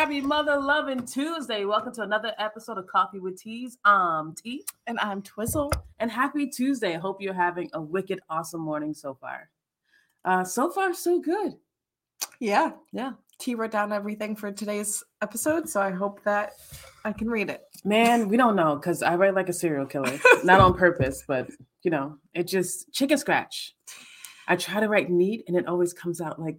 happy mother loving Tuesday. Welcome to another episode of Coffee with Teas. I'm T. And I'm Twizzle. And happy Tuesday. I hope you're having a wicked, awesome morning so far. Uh, so far, so good. Yeah. Yeah. T wrote down everything for today's episode, so I hope that I can read it. Man, we don't know because I write like a serial killer. Not on purpose, but you know, it just chicken scratch. I try to write neat and it always comes out like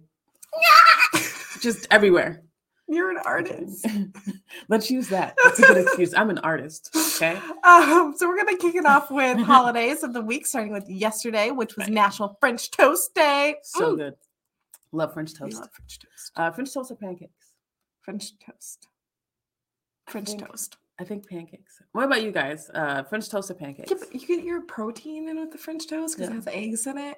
just everywhere. You're an artist. Let's use that. That's a good excuse. I'm an artist. Okay. Um, so we're gonna kick it off with holidays of the week, starting with yesterday, which was Right. National French Toast Day. So Mm. good. Love French We toast. love French toast. Uh, French toast or pancakes? French toast. French think- toast. I think pancakes. What about you guys? Uh, French toast or pancakes? Yeah, you get your protein in with the French toast because Yeah. it has eggs in it,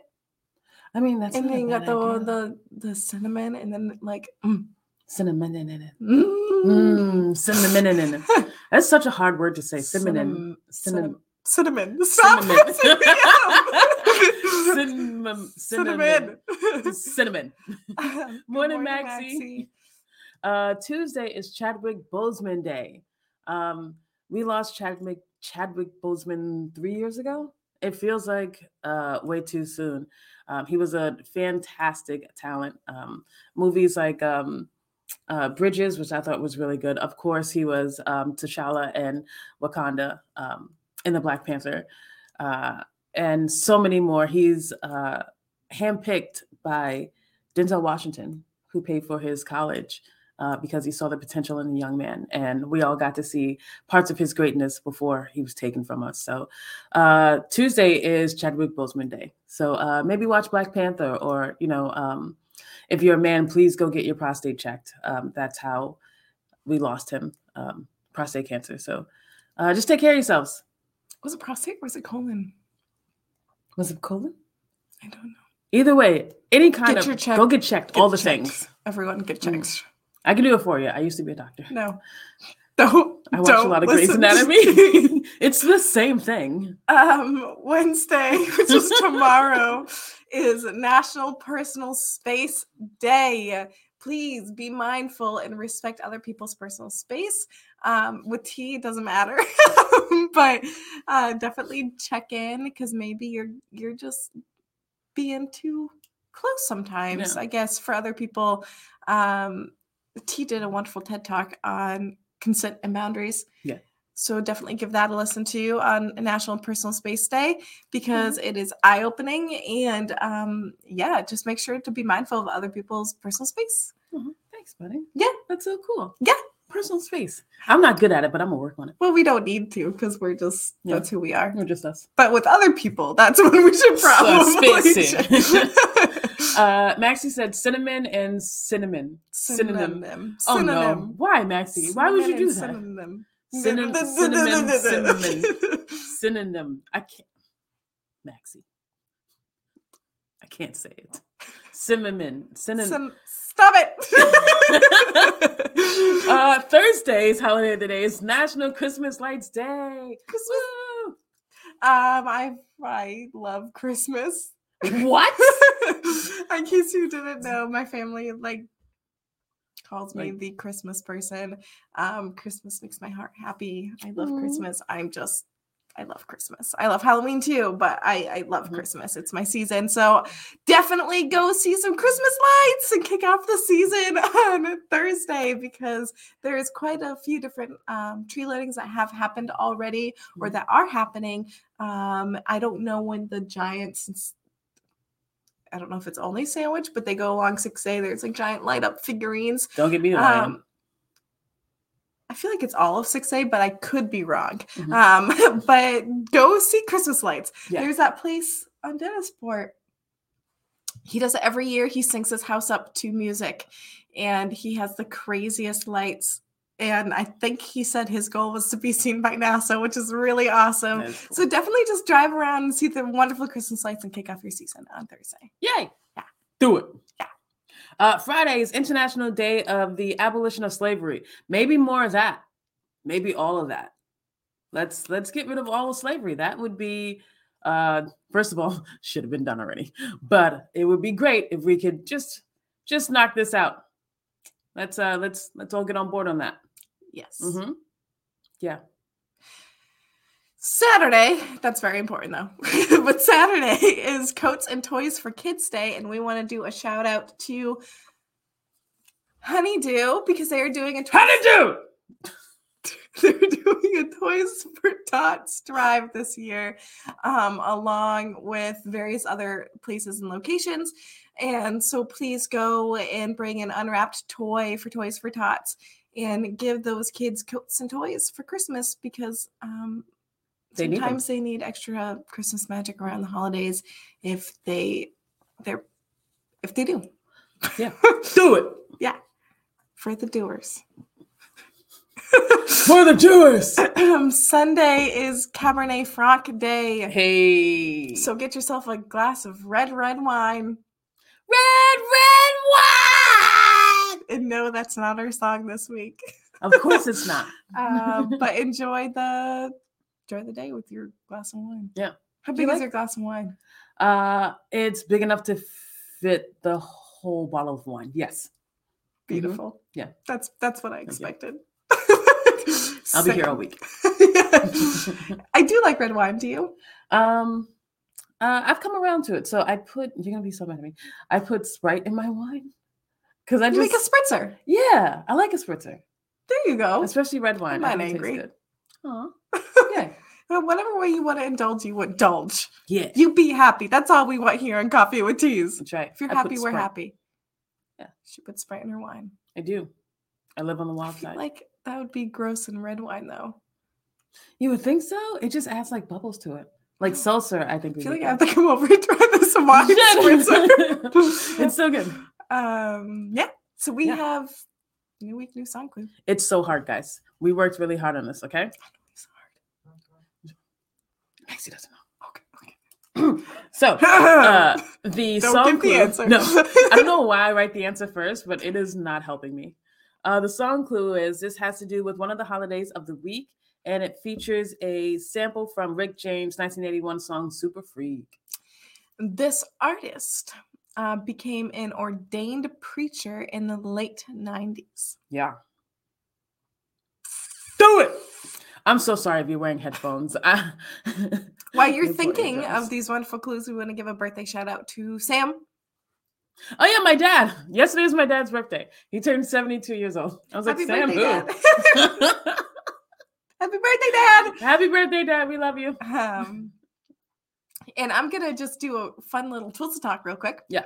I mean, that's and then you got the idea. the the cinnamon, and then like mm, cinnamon in it. mm, Mm, cinnamon in it. That's such a hard word to say. Cinnamon. Cinnamon. Cinnamon. Cinnamon. Stop Cinnamon. messing me up. Cinnamon. Cinnamon. Cinnamon. Good Morning, Maxie. Uh, Tuesday is Chadwick Boseman Day. Um, we lost Chadwick Chadwick Boseman three years ago. It feels like uh, way too soon. Um, he was a fantastic talent. Um, movies like um, uh, Bridges, which I thought was really good. Of course, he was um, T'Challa and Wakanda um, in the Black Panther, uh, and so many more. He's uh, handpicked by Denzel Washington, who paid for his college uh, because he saw the potential in the young man. And we all got to see parts of his greatness before he was taken from us. So uh, Tuesday is Chadwick Boseman Day. So uh, maybe watch Black Panther or, you know, um, if you're a man, please go get your prostate checked. Um, that's how we lost him, um, prostate cancer. So uh, just take care of yourselves. Was it prostate or was it colon? Was it colon? I don't know. Either way, any kind Get of check- go get checked. Get all the checked. things. Everyone get Mm. checked. I can do it for you. I used to be a doctor. No. Don't. I watch a lot of Grey's. Anatomy. it's the same thing. um, Wednesday, which is tomorrow, is National Personal Space Day. Please be mindful and respect other people's personal space. Um, with tea, it doesn't matter, but uh, definitely check in because maybe you're you're just being too close sometimes. Yeah. I guess for other people, um, T did a wonderful TED talk on consent and boundaries. Yeah. So definitely give that a listen to you on National Personal Space Day because it is eye opening and um, yeah, just make sure to be mindful of other people's personal space. Mhm. Thanks, buddy. Yeah. That's so cool. Yeah. Personal space. I'm not good at it, but I'm gonna work on it. Well, we don't need to because we're just Yeah. that's who we are. We're just us. But with other people, that's when we should probably. Suspicious. Uh, Maxie said cinnamon and cinnamon. Synonym. Synonym. Oh no! Why, Maxie? Why would you do that? Synonym. Synonym, cinnamon, cinnamon, synonym. I can't. Maxie. I can't say it. Cinnamon. Cinnamon. Stop it. uh, Thursday's holiday of the day is National Christmas Lights Day. Christmas. Woo! Um, I I love Christmas. What? In case you didn't know, my family like calls me the Christmas person. Um, Christmas makes my heart happy. I love. Christmas. I'm just I love Christmas. I love Halloween too, but I, I love Mhm. Christmas. It's my season. So definitely go see some Christmas lights and kick off the season on Thursday because there's quite a few different um, tree lightings that have happened already or Mhm. that are happening. Um, I don't know when the Giants. I don't know if it's only sandwich, but they go along 6A. There's like giant light up figurines. Don't get me lying. Um, I feel like it's all of 6A, but I could be wrong. Mhm. Um, but go see Christmas lights. Yeah. There's that place on Dennisport. He does it every year. He syncs his house up to music and he has the craziest lights. And I think he said his goal was to be seen by NASA, which is really awesome. Is cool. So definitely just drive around and see the wonderful Christmas lights and kick off your season on Thursday. Yay! Yeah. Do it. Yeah. Uh, Friday is International Day of the Abolition of Slavery. Maybe more of that. Maybe all of that. Let's let's get rid of all of slavery. That would be uh first of all should have been done already. But it would be great if we could just just knock this out. let's uh let's let's all get on board on that. Yes. hmm Yeah. Saturday, that's very important though. but Saturday is Coats and Toys for Kids Day, and we want to do a shout out to Honeydew because they are doing a Honeydew! they're doing a Toys for Tots drive this year, um, along with various other places and locations. And so please go and bring an unwrapped toy for Toys for Tots and give those kids coats and toys for Christmas because um, They need sometimes they need extra Christmas magic around the holidays if they they're if they do. Yeah. Do it Yeah, For the doers. for the doers. Sunday is Cabernet Franc Day. Hey. So get yourself a glass of red, red wine. red, red wine. And no, that's not our song this week. Of course, it's not. Uh, but enjoy the enjoy the day with your glass of wine. Yeah. How big you is like- your glass of wine? Uh, it's big enough to fit the whole bottle of wine. Yes. Beautiful. Mm-hmm. Yeah. That's that's what I expected. I'll be here all week. I do like red wine. Do you? Um, uh, I've come around to it. So I put. You're gonna be so mad at me. I put Sprite in my wine because I You just make a spritzer. yeah, I like a spritzer, There you go. especially red wine. I'm not angry. Aw. Yeah. Whatever way you want to indulge, you indulge. Yeah. You be happy. That's all we want here on Coffee with Teas. That's right. If you're I happy, we're Sprite. happy. Yeah. She put Sprite in her wine. I do. I live on the I wild feel side. like that would be gross in red wine, though. you would think so? It just adds like bubbles to it. Like seltzer, I think. I feel like I have to come over and try this wine spritzer. it's so good. Um, yeah. So we Yeah. have new week, new song clue. It's so hard, guys. We worked really hard on this, okay? It's hard. Maxie doesn't know. So, uh, the Don't song the clue. answer. No, I don't know why I write the answer first, but it is not helping me. Uh, the song clue is this has to do with one of the holidays of the week, and it features a sample from Rick James' 1981 song "Super Freak." this artist uh, became an ordained preacher in the late 90s. Yeah. Do it. I'm so sorry if you're wearing headphones. While you're thinking of these wonderful clues, we want to give a birthday shout out to Sam. Oh yeah, my dad. Yesterday was my dad's birthday. He turned 72 years old. I was like, Happy Sam, birthday, who? Happy birthday, Dad. Happy birthday, Dad. We love you. Um, and I'm gonna just do a fun little Twizzle talk real quick. Yeah.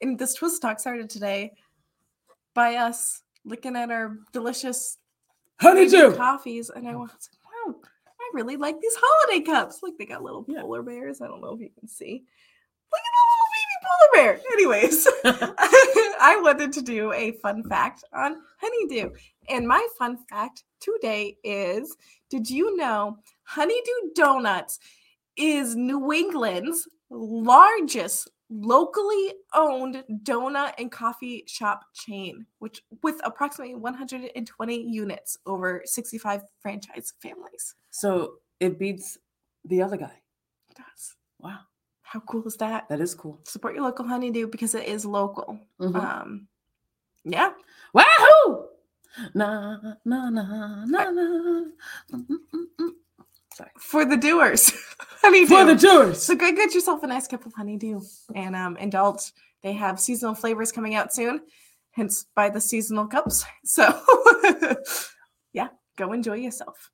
And this Twizzle talk started today by us looking at our delicious Honeydew. coffees, and I was like, wow, I really like these holiday cups. Like they got little Yeah. polar bears. I don't know if you can see. Look at the little baby polar bear. Anyways, I wanted to do a fun fact on honeydew. And my fun fact today is did you know Honeydew Donuts is New England's largest locally owned donut and coffee shop chain, which with approximately 120 units over 65 franchise families. So it beats the other guy. It does. Wow, How cool is that? that is cool. Support your local honeydew because it is local. Mhm. Um, yeah. Wahoo! Na na na na na. Sorry. For the doers, honeydew. For the doers. So go get yourself a nice cup of honeydew and um, indulge. They have seasonal flavors coming out soon, hence by the seasonal cups. So yeah, go enjoy yourself.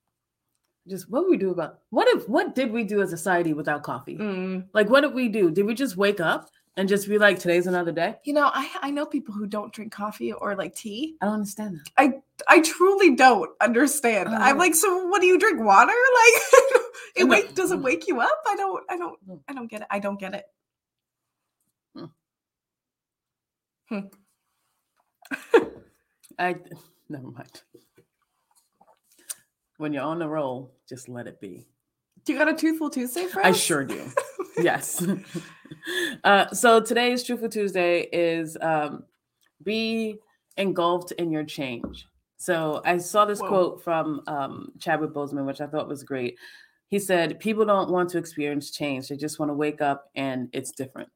Just what do we do about what if what did we do as a society without coffee? Mm. Like what did we do? Did we just wake up and just be like, today's another day? You know, I I know people who don't drink coffee or like tea. I don't understand that. I I truly don't understand. I'm Oh. like, so what do you drink? Water? Like it wake does it wake you up? I don't I don't I don't get it. I don't get it. Hmm. Hmm. I never mind. When you're on the roll, just let it be. Do you got a truthful Tuesday for I sure do. yes. uh, so today's True Truthful Tuesday is um, be engulfed in your change. So I saw this Whoa. quote from um, Chadwick Boseman, which I thought was great. He said, People don't want to experience change, they just want to wake up and it's different.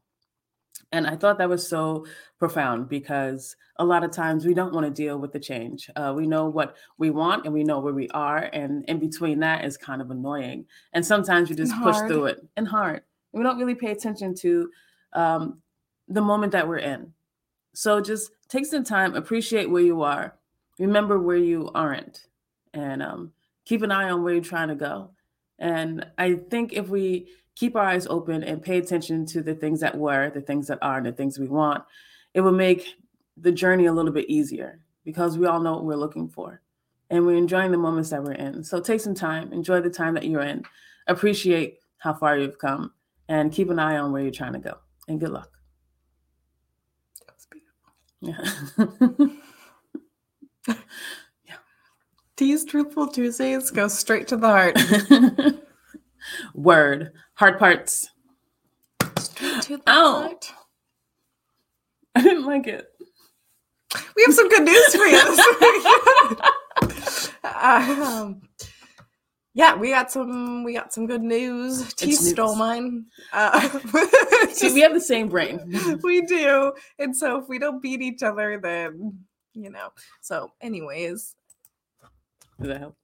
And I thought that was so profound because a lot of times we don't want to deal with the change. Uh, we know what we want and we know where we are. And in between that is kind of annoying. And sometimes you just And push hard. through it and hard. We don't really pay attention to um, the moment that we're in. So just take some time, appreciate where you are, remember where you aren't, and um, keep an eye on where you're trying to go. And I think if we keep our eyes open and pay attention to the things that were, the things that are, and the things we want, it will make the journey a little bit easier because we all know what we're looking for and we're enjoying the moments that we're in. So take some time, enjoy the time that you're in, appreciate how far you've come, and keep an eye on where you're trying to go. And good luck. Yeah. Yeah. These truthful Tuesdays go straight to the heart. Word. Hard parts. Straight to the Ow. heart. I didn't like it. We have some good news for you this week. um, yeah, we got some. We got some good news. T stole mine. Uh, See, we have the same brain. we do, and so if we don't beat each other, then you know. So, anyways, Does that help?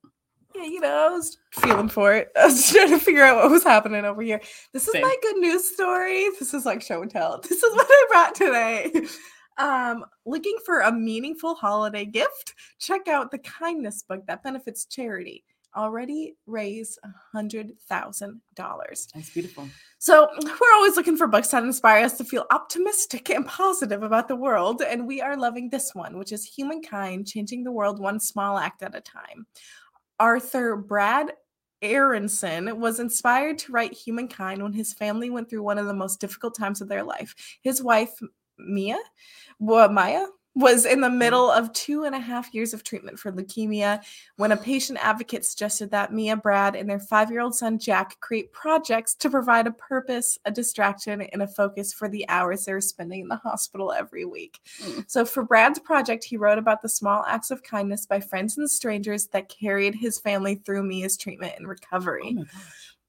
yeah, you know, I was feeling for it. I was trying to figure out what was happening over here. This is Same. my good news story. This is like show and tell. This is what I brought today. Um, looking for a meaningful holiday gift? Check out the kindness book that benefits charity. Already raised a hundred thousand dollars. That's beautiful. So, we're always looking for books that inspire us to feel optimistic and positive about the world, and we are loving this one, which is Humankind Changing the World One Small Act at a Time. Author Brad Aronson was inspired to write Humankind when his family went through one of the most difficult times of their life. His wife, Mia, well, Maya, was in the middle of two and a half years of treatment for leukemia when a patient advocate suggested that Mia, Brad, and their five year old son Jack create projects to provide a purpose, a distraction, and a focus for the hours they were spending in the hospital every week. Mm. So, for Brad's project, he wrote about the small acts of kindness by friends and strangers that carried his family through Mia's treatment and recovery. Oh.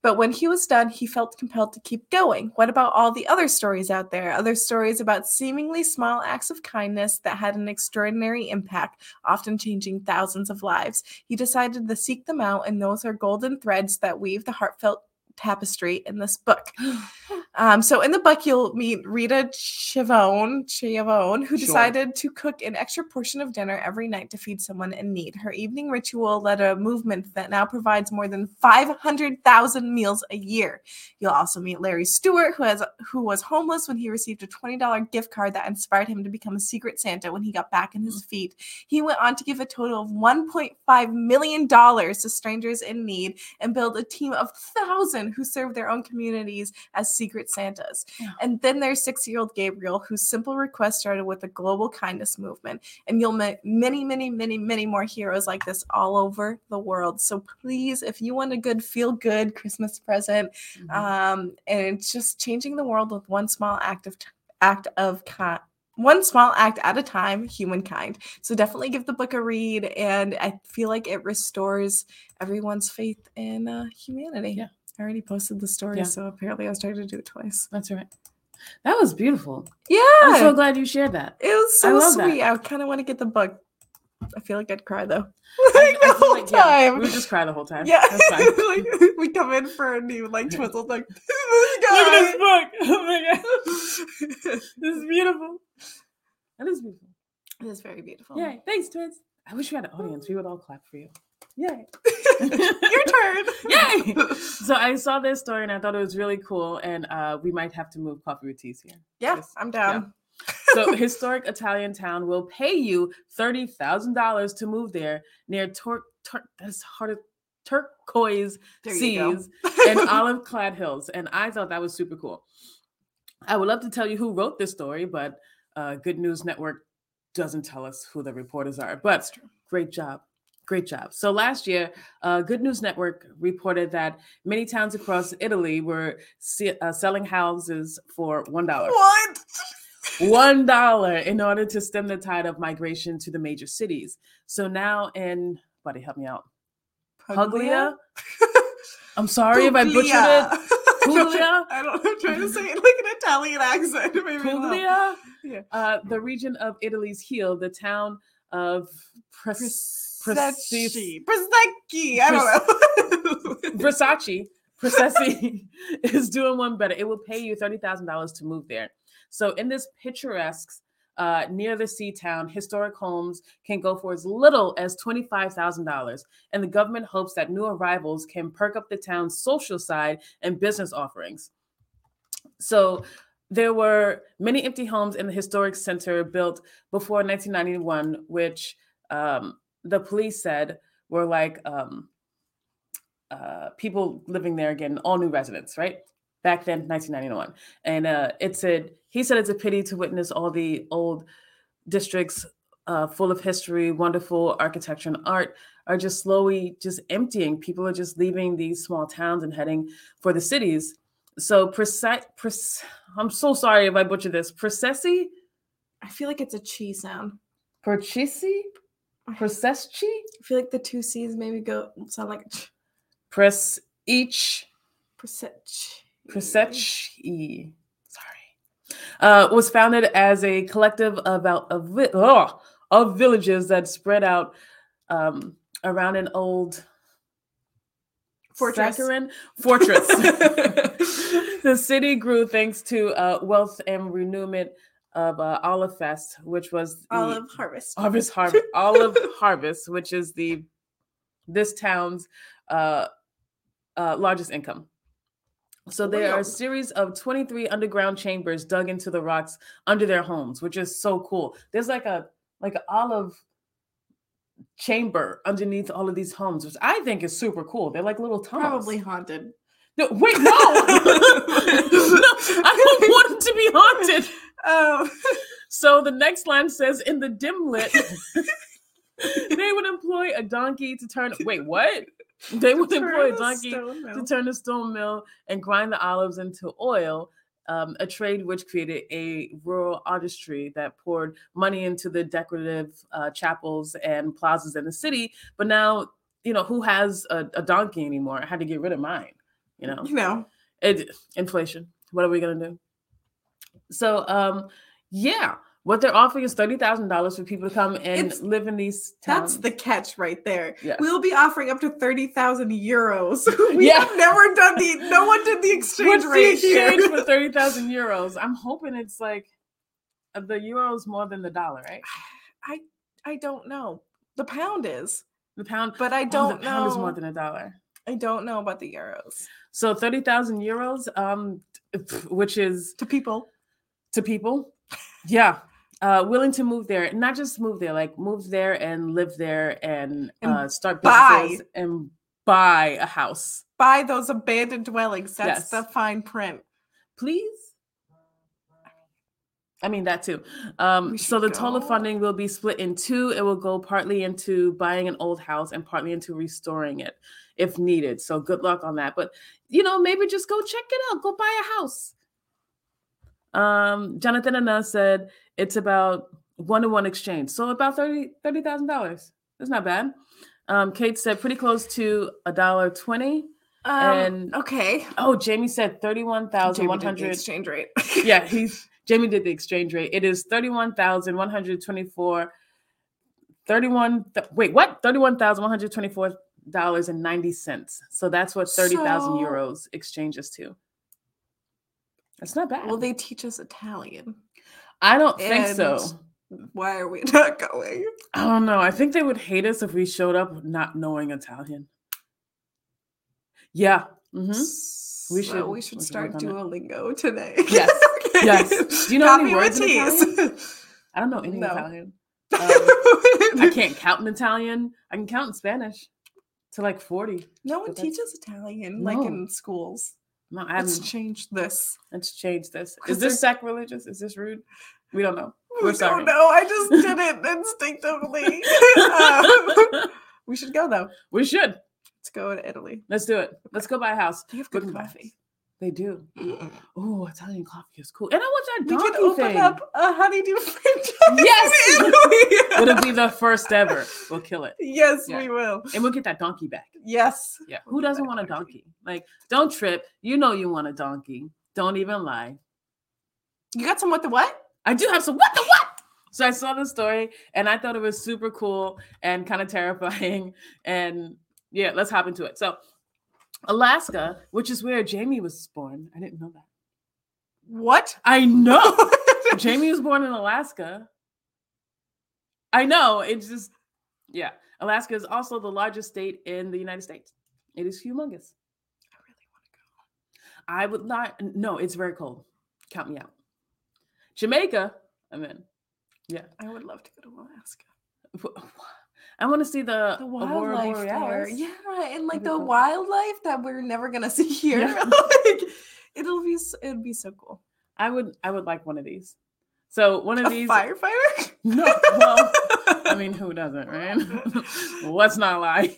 But when he was done, he felt compelled to keep going. What about all the other stories out there? Other stories about seemingly small acts of kindness that had an extraordinary impact, often changing thousands of lives. He decided to seek them out, and those are golden threads that weave the heartfelt tapestry in this book. Hmm. Um, so in the book, you'll meet Rita Chavone, Chavone, who Sure. decided to cook an extra portion of dinner every night to feed someone in need. Her evening ritual led a movement that now provides more than 500,000 meals a year. You'll also meet Larry Stewart, who has who was homeless when he received a $20 gift card that inspired him to become a secret Santa when he got back on his feet. He went on to give a total of $1.5 million to strangers in need and build a team of thousands who serve their own communities as secret Santas. Yeah. And then there's six year old Gabriel, whose simple request started with a global kindness movement. And you'll meet many, many, many, many more heroes like this all over the world. So please, if you want a good, feel good Christmas present, Mhm. um, and it's just changing the world with one small act of act of kind. One small act at a time, humankind. So definitely give the book a read, and I feel like it restores everyone's faith in uh, humanity. Yeah. I already posted the story, Yeah. so apparently I was trying to do it twice. That's right. That was beautiful. Yeah, I'm so glad you shared that. it was I so love that. sweet. I kind of want to get the book. I feel like I'd cry though, I- like I the feel whole like, yeah, time. we would just cry the whole time. Yeah, That's fine. like we come in for a new like twizzle like this Look at guy. this book. Oh my god. This is beautiful. That is beautiful. It is very beautiful. Yay. Thanks, twins. I wish we had an audience. We would all clap for you. Yay. Your turn. Yay. So I saw this story and I thought it was really cool. And uh, we might have to move coffee with teas here. Yeah, Yes. I'm down. So historic Italian town will pay you thirty thousand dollars to move there near Tur- Tur- that's hard to- turquoise There you go. seas and olive clad hills. And I thought that was super cool. I would love to tell you who wrote this story, but uh, Good News Network doesn't tell us who the reporters are. But great job. Great job. So last year, uh, Good News Network reported that many towns across Italy were se- uh, selling houses for $1. What? one dollar in order to stem the tide of migration to the major cities. So now in buddy, help me out. Puglia? I'm sorry if I butchered it. Puglia, I don't know. I'm trying to say it like an Italian accent. Maybe. Puglia, Yeah. uh, the region of Italy's heel, the town of Pres- Prosecchi. Prosecchi. I don't know. Versace, Processi is doing one better. It will pay you thirty thousand dollars to move there. So in this picturesque, uh, near the sea town, historic homes can go for as little as twenty five thousand dollars, and the government hopes that new arrivals can perk up the town's social side and business offerings. So there were many empty homes in the historic center built before 1991, which um, the police said were like um, uh, people living there again, all new residents, right? Back then, 1991. And uh, it said, he said it's a pity to witness all the old districts uh, full of history, wonderful architecture and art are just slowly just emptying. People are just leaving these small towns and heading for the cities. So, precise, pres- I'm so sorry if I butcher this. Processi? I feel like it's a chi sound. Processi? Procesci? I feel like the two C's maybe go sound like ch. Press each Prosecchi. Prosecchi, sorry, uh, was founded as a collective of, out- of, vi- oh, of villages that spread out um, around an old Fortress. saccharine fortress. the city grew thanks to uh, wealth and renewment of uh, Olive Fest, which was Olive harvest. harvest harvest olive harvest, which is the this town's uh, uh, largest income. So there are a series of 23 underground chambers dug into the rocks under their homes, which is so cool. There's like a like an olive chamber underneath all of these homes, which I think is super cool. They're like little tunnels. Probably haunted. No, wait, no. no, I don't want it to be haunted. Um, So the next line says, in the dim lit, they would employ a donkey to turn. Wait, what? They would employ a donkey to turn the stone mill and grind the olives into oil. Um, a trade which created a rural artistry that poured money into the decorative uh, chapels and plazas in the city. But now, you know, who has a, a donkey anymore? I had to get rid of mine. You know, You know, it inflation. What are we gonna do? So um yeah, what they're offering is thirty thousand dollars for people to come and It's- live in these towns. that's the catch right there. Yeah. We'll be offering up to 30,000 euros. we Yeah. have never done the, no one did the exchange What's the rate exchange here. for thirty thousand euros? I'm hoping it's like uh, the euros more than the dollar, right? I, I don't know. The pound is, The pound, but I oh, don't know the pound know. is more than a dollar. I don't know about the euros So thirty thousand euros, um, which is to people. To people, yeah, uh, willing to move there, not just move there, like move there and live there and, And uh, start buy. businesses and buy a house. Buy those abandoned dwellings. That's Yes. the fine print. please i mean that too um so the should total funding will be split in two it will go partly into buying an old house and partly into restoring it if needed so good luck on that but you know maybe just go check it out go buy a house um jonathan Anna said it's about one-to-one exchange so about 30 $30000 that's not bad um kate said pretty close to a dollar 20 Um, And- okay. oh jamie said Jamie did 31100 exchange rate. yeah, he's Jamie did the exchange rate. It is 31,124 31 th- wait, what? $31,124.90. So that's what 30,000 So- euros exchanges to. That's not bad. Will they teach us Italian? I don't think so. Why are we not going? I don't know. I think they would hate us if we showed up not knowing Italian. Yeah. mhm. We should-. We should start on it. Duolingo today. Yes, Okay. yes. Do you know any Coffee words in teas. I don't know any No. Italian. Um, I can't count in Italian. I can count in Spanish to like 40. No one teaches Italian like in schools. No, I Let's change this. Let's change this. Is this sacrilegious? Is this rude? We don't know. We We're sorry. don't know. I just did it instinctively. Um, we should go though. we should. Let's go to Italy. Let's do it. Let's go buy a house. Do you have good can buy a coffee? They do. Oh, Italian coffee is cool. And I want that donkey We could open thing. up a honeydew franchise. Yes! It'll be the first ever. We'll kill it. yes, Yeah. we will. And we'll get that donkey back. Yes. Yeah. Who doesn't want a donkey? Like, don't trip. You know you want a donkey. Don't even lie. You got some what the what? I do have some what the what? So I saw the story and I thought it was super cool and kind of terrifying. And yeah, let's hop into it. So Alaska, which is where Jamie was born. I didn't know that. What? I know. Jamie was born in Alaska. I know. It's just, yeah. Alaska is also the largest state in the United States. It is humongous. I really want to go. I would not. No, it's very cold. Count me out. Jamaica. I'm in. Yeah. I would love to go to Alaska. I want to see the, The wildlife there. Yeah, and like the cool. wildlife that we're never gonna see here. Yeah. like, it'll be it'd be so cool. I would. I would like one of these. So one A of these. firefighter? No. Well, I mean, who doesn't, right? Let's not lie.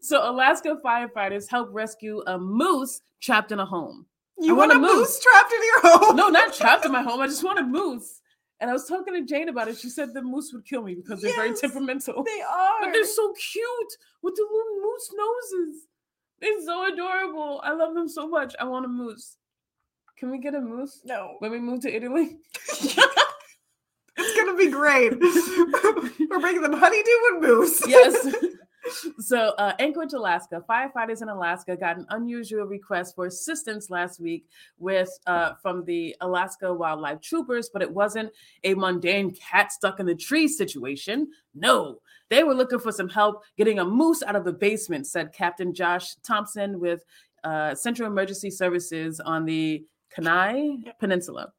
so, Alaska firefighters help rescue a moose trapped in a home. you I want, want a a moose trapped in your home? No, not trapped in my home. I just want a moose. And I was talking to Jane about it. She said the moose would kill me because they're very temperamental. They are. But they're so cute with the little moose noses. They're so adorable. I love them so much. I want a moose. Can we get a moose no. when we move to Italy? It's gonna be great. We're bringing them honeydew and moose. yes. So, uh, Anchorage, Alaska, firefighters in Alaska got an unusual request for assistance last week with uh, from the Alaska Wildlife Troopers, but it wasn't a mundane cat stuck in the tree situation. No, they were looking for some help getting a moose out of the basement, said Captain Josh Thompson with uh, Central Emergency Services on the Kenai Peninsula.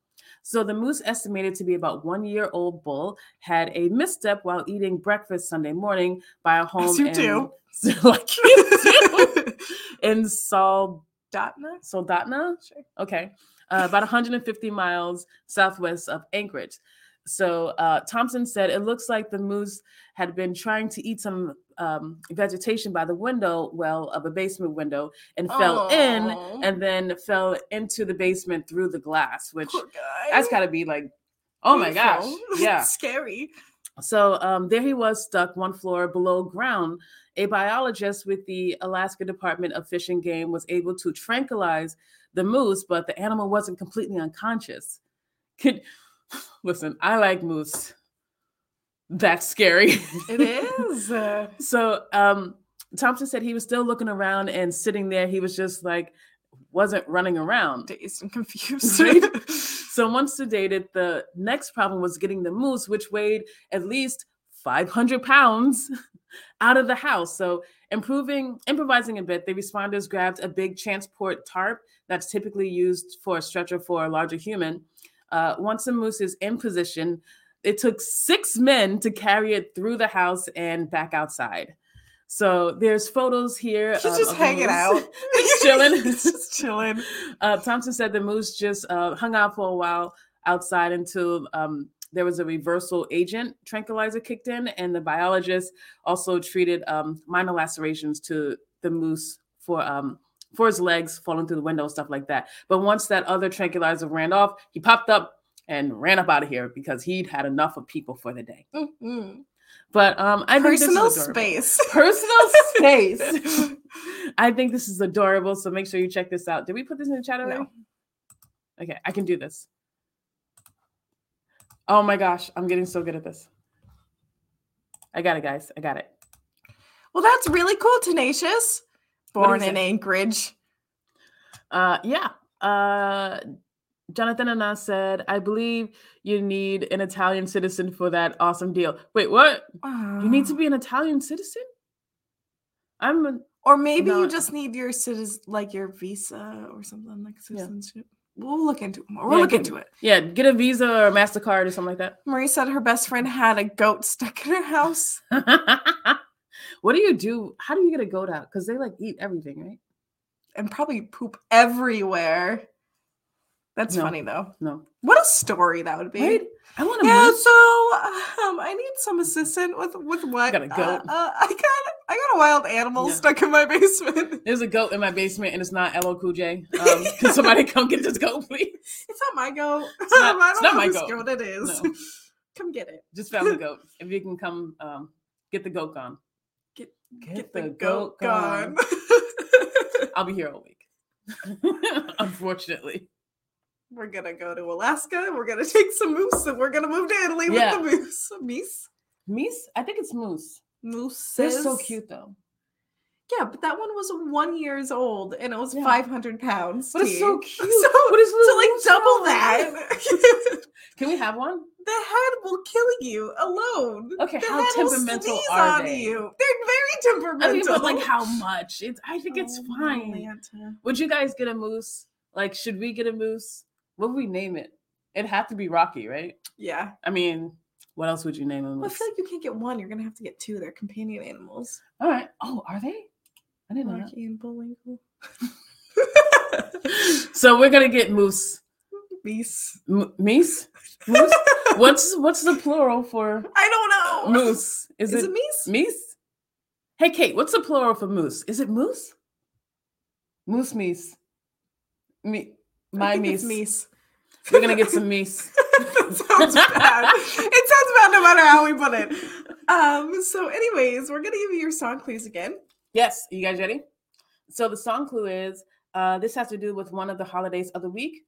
So the moose, estimated to be about one year old bull, had a misstep while eating breakfast Sunday morning by a home As you in, do. like you do, in Sol Dotna? Soldotna. Sure. Okay, uh, about 150 miles southwest of Anchorage. So uh, Thompson said it looks like the moose had been trying to eat some um, vegetation by the window well of a basement window and fell in and then fell into the basement through the glass, which that's got to be like, oh my gosh, yeah. Scary. So um, there he was, stuck one floor below ground. A biologist with the Alaska Department of Fish and Game was able to tranquilize the moose, but the animal wasn't completely unconscious. Could listen, I like moose. That's scary. It is. So um, Thompson said he was still looking around and sitting there. He was just like, wasn't running around. dazed and confused. Right? So once sedated, the next problem was getting the moose, which weighed at least 500 pounds, out of the house. So improving, improvising a bit, the responders grabbed a big transport tarp that's typically used for a stretcher for a larger human. Uh, once the moose is in position, it took six men to carry it through the house and back outside. So there's photos here. He's of- just of hanging out. He's chilling. He's just chilling. Uh, Thompson said the moose just uh, hung out for a while outside until um, there was a reversal agent tranquilizer kicked in, and the biologist also treated um, minor lacerations to the moose for um, for his legs falling through the window, and stuff like that. But once that other tranquilizer ran off, he popped up and ran up out of here because he'd had enough of people for the day. Mhm. But um, I think this is Personal adorable. space. Personal space. I think this is adorable. So make sure you check this out. Did we put this in the chat already? No. Okay, I can do this. Oh my gosh, I'm getting so good at this. I got it, guys. I got it. Well, that's really cool, Tenacious. Born in say? Anchorage. Uh, yeah. Uh, Jonathan Anna said, "I believe you need an Italian citizen for that awesome deal." Wait, what? You need to be an Italian citizen? I'm. A, Or maybe No, you just need your citizen, like your visa or something like Yeah. citizenship. We'll look into it. We'll Yeah, look get- into it. yeah, get a Visa or a Mastercard or something like that. Marie said her best friend had a goat stuck in her house. what do you do? How do you get a goat out? Because they like eat everything, right? and probably poop everywhere. That's No. funny though. No, What a story that would be. right? I want to Yeah, move. so um, I need some assistant with with what? I got a goat. Uh, uh, I got I got a wild animal Yeah. stuck in my basement. There's a goat in my basement, and it's not LL Cool J. Um, can somebody come get this goat, please? It's not my goat. It's not- I it's don't not know my goat. goat it is. No. Come get it. Just found the goat. If you can come, um, get the goat gone. Get, Get, the, the goat, goat gone. gone. I'll be here all week. Unfortunately. we're gonna go to Alaska. We're gonna take some moose, and we're gonna move to Italy Yeah. with the moose. Meese, Meese? I think it's moose. moose. They're so cute though. Yeah, but that one was one years old, and it was Yeah. five hundred pounds. But it's so cute. So, What is so like double that. Can we have one? the head will kill you alone. Okay, the how temperamental are they? You. They're very temperamental. I mean, but like how much? It's I think it's Oh, fine. Atlanta. Would you guys get a moose? Like, should we get a moose? What would we name it? It'd have to be Rocky, right? Yeah. I mean, what else would you name a Well, I feel like you can't get one. You're gonna have to get two. They're companion animals. All right. Oh, are they? I didn't know that. And Bullwinkle. So we're gonna get moose. Meese. M- meese? Moose? what's what's the plural for I don't know. moose? Is, Is, it, it meese? meese? Hey Kate, what's the plural for moose? Is it moose? Moose meese. Me I my think it's meese. meese. We're gonna get some meese. that sounds bad. it sounds bad no matter how we put it. Um, so anyways, we're gonna give you your song clues again. Yes, you guys ready? So the song clue is uh, this has to do with one of the holidays of the week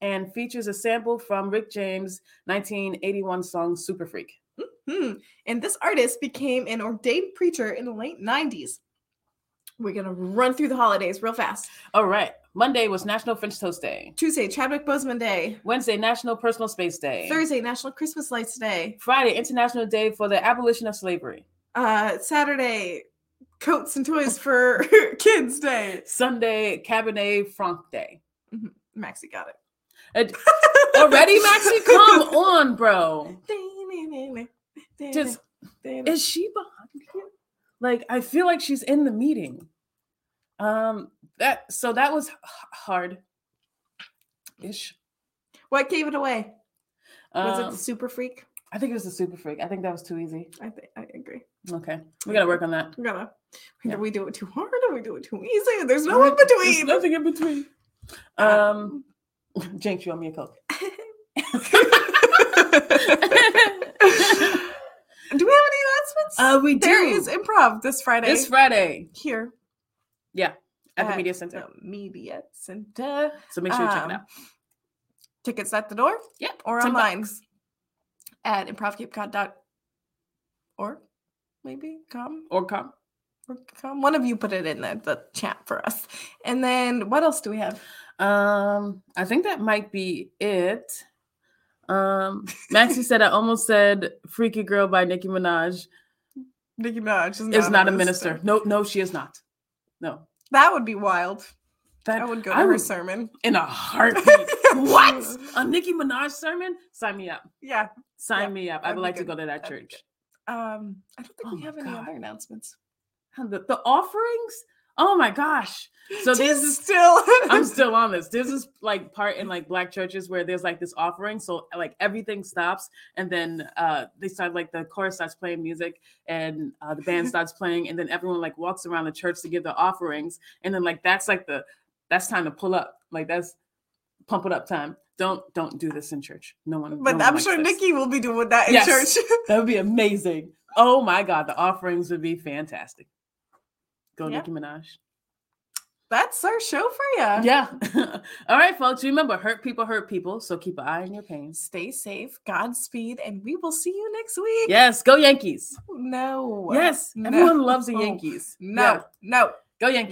and features a sample from Rick James' 1981 song Super Freak. Hmm. And this artist became an ordained preacher in the late 90s. We're gonna run through the holidays real fast. All right. Monday was National French Toast Day. Tuesday, Chadwick Boseman Day. Wednesday, National Personal Space Day. Thursday, National Christmas Lights Day. Friday, International Day for the Abolition of Slavery. Uh, Saturday, Coats and Toys for Kids Day. Sunday, Cabernet Franc Day. Maxie got it. Uh, Already, Maxie? Come on, bro. Just is she behind you? Like, I feel like she's in the meeting. Um, that so that was h- hard. Ish. what gave it away? Was it Um, the Super Freak? I think it was a super freak. I think that was too easy. I think I agree. Okay, we gotta work on that. We gotta. Yeah. We do it too hard or we do it too easy. There's no in There's between. nothing in between. Um, Jinx, you owe me a coke. do we have any announcements? uh, we do. there is improv this Friday. this Friday here Yeah, at the media center. the Media Center. So make sure you check Um, it out. Tickets at the door Yep, or online bucks. At improvcapecod.org. Maybe come or come. or come. One of you put it in the, the chat for us. And then what else do we have? Um, I think that might be it. Um, Maxie said I almost said "Freaky Girl" by Nicki Minaj. Nicki Minaj is Is not a minister. No, no, she is not. No, That would be wild. That I would go to I her sermon. in a heartbeat. what? A Nicki Minaj sermon? Sign me up. Yeah. Sign Yeah, me up. I would like to go to that That'd church. Um, I don't think Oh we have any God. other announcements. The, the offerings? Oh my gosh. So this is still. I'm still on this. This is like part in like black churches where there's like this offering. So like everything stops and then uh they start like the chorus starts playing music and uh the band starts playing and then everyone like walks around the church to give the offerings. And then like that's like the that's time to pull up. Like that's pump it up time. Don't don't do this in church. No one but no I'm likes sure. Nicki will be doing that in Yes. church. That would be amazing. Oh my god, the offerings would be fantastic. Go Yeah. Nicki Minaj. That's our show for you. Yeah. All right, folks. Remember, hurt people hurt people. So keep an eye on your pain. Stay safe, Godspeed, and we will see you next week. Yes, go Yankees. No. Yes, No. everyone loves the oh, Yankees. No. Yeah, No. Go Yankees.